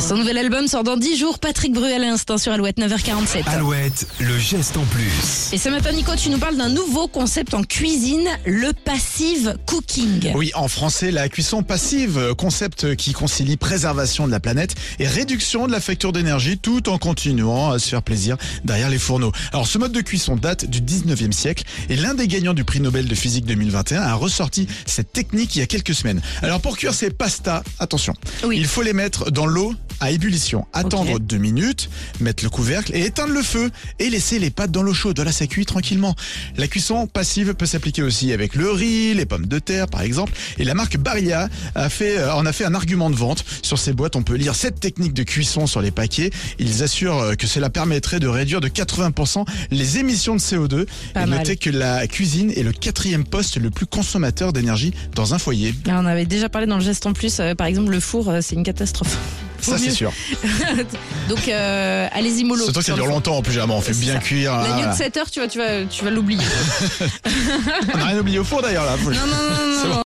Son nouvel album sort dans 10 jours. Patrick Bruel à l'instant sur Alouette 9h47. Alouette, le geste en plus. Et ce matin, Nico, tu nous parles d'un nouveau concept en cuisine, le passive cooking. Oui, en français, la cuisson passive, concept qui concilie préservation de la planète et réduction de la facture d'énergie tout en continuant à se faire plaisir derrière les fourneaux. Alors ce mode de cuisson date du 19e siècle et l'un des gagnants du prix Nobel de physique 2021 a ressorti cette technique il y a quelques semaines. Alors pour cuire ces pastas, attention, Oui. il faut les mettre dans l'eau à ébullition, attendre deux minutes, mettre le couvercle et éteindre le feu et laisser les pâtes dans l'eau chaude. Là, ça cuit tranquillement. La cuisson passive peut s'appliquer aussi avec le riz, les pommes de terre, par exemple. Et la marque Barilla a fait, euh, en a fait un argument de vente. Sur ces boîtes, on peut lire cette technique de cuisson sur les paquets. Ils assurent euh, que cela permettrait de réduire de 80% les émissions de CO2. Pas et mal. notez que la cuisine est le quatrième poste le plus consommateur d'énergie dans un foyer. Là, on avait déjà parlé dans le geste en plus. euh, par exemple, le four, euh, c'est une catastrophe. Ça, c'est sûr. Donc, euh, allez-y, mollo. Surtout que ça dure longtemps en plus, généralement. On fait bien ça. cuire. L'agneau voilà. de 7 heures, tu vois, tu vas, tu vas l'oublier. On n'a rien oublié au four d'ailleurs là. Non, non, non.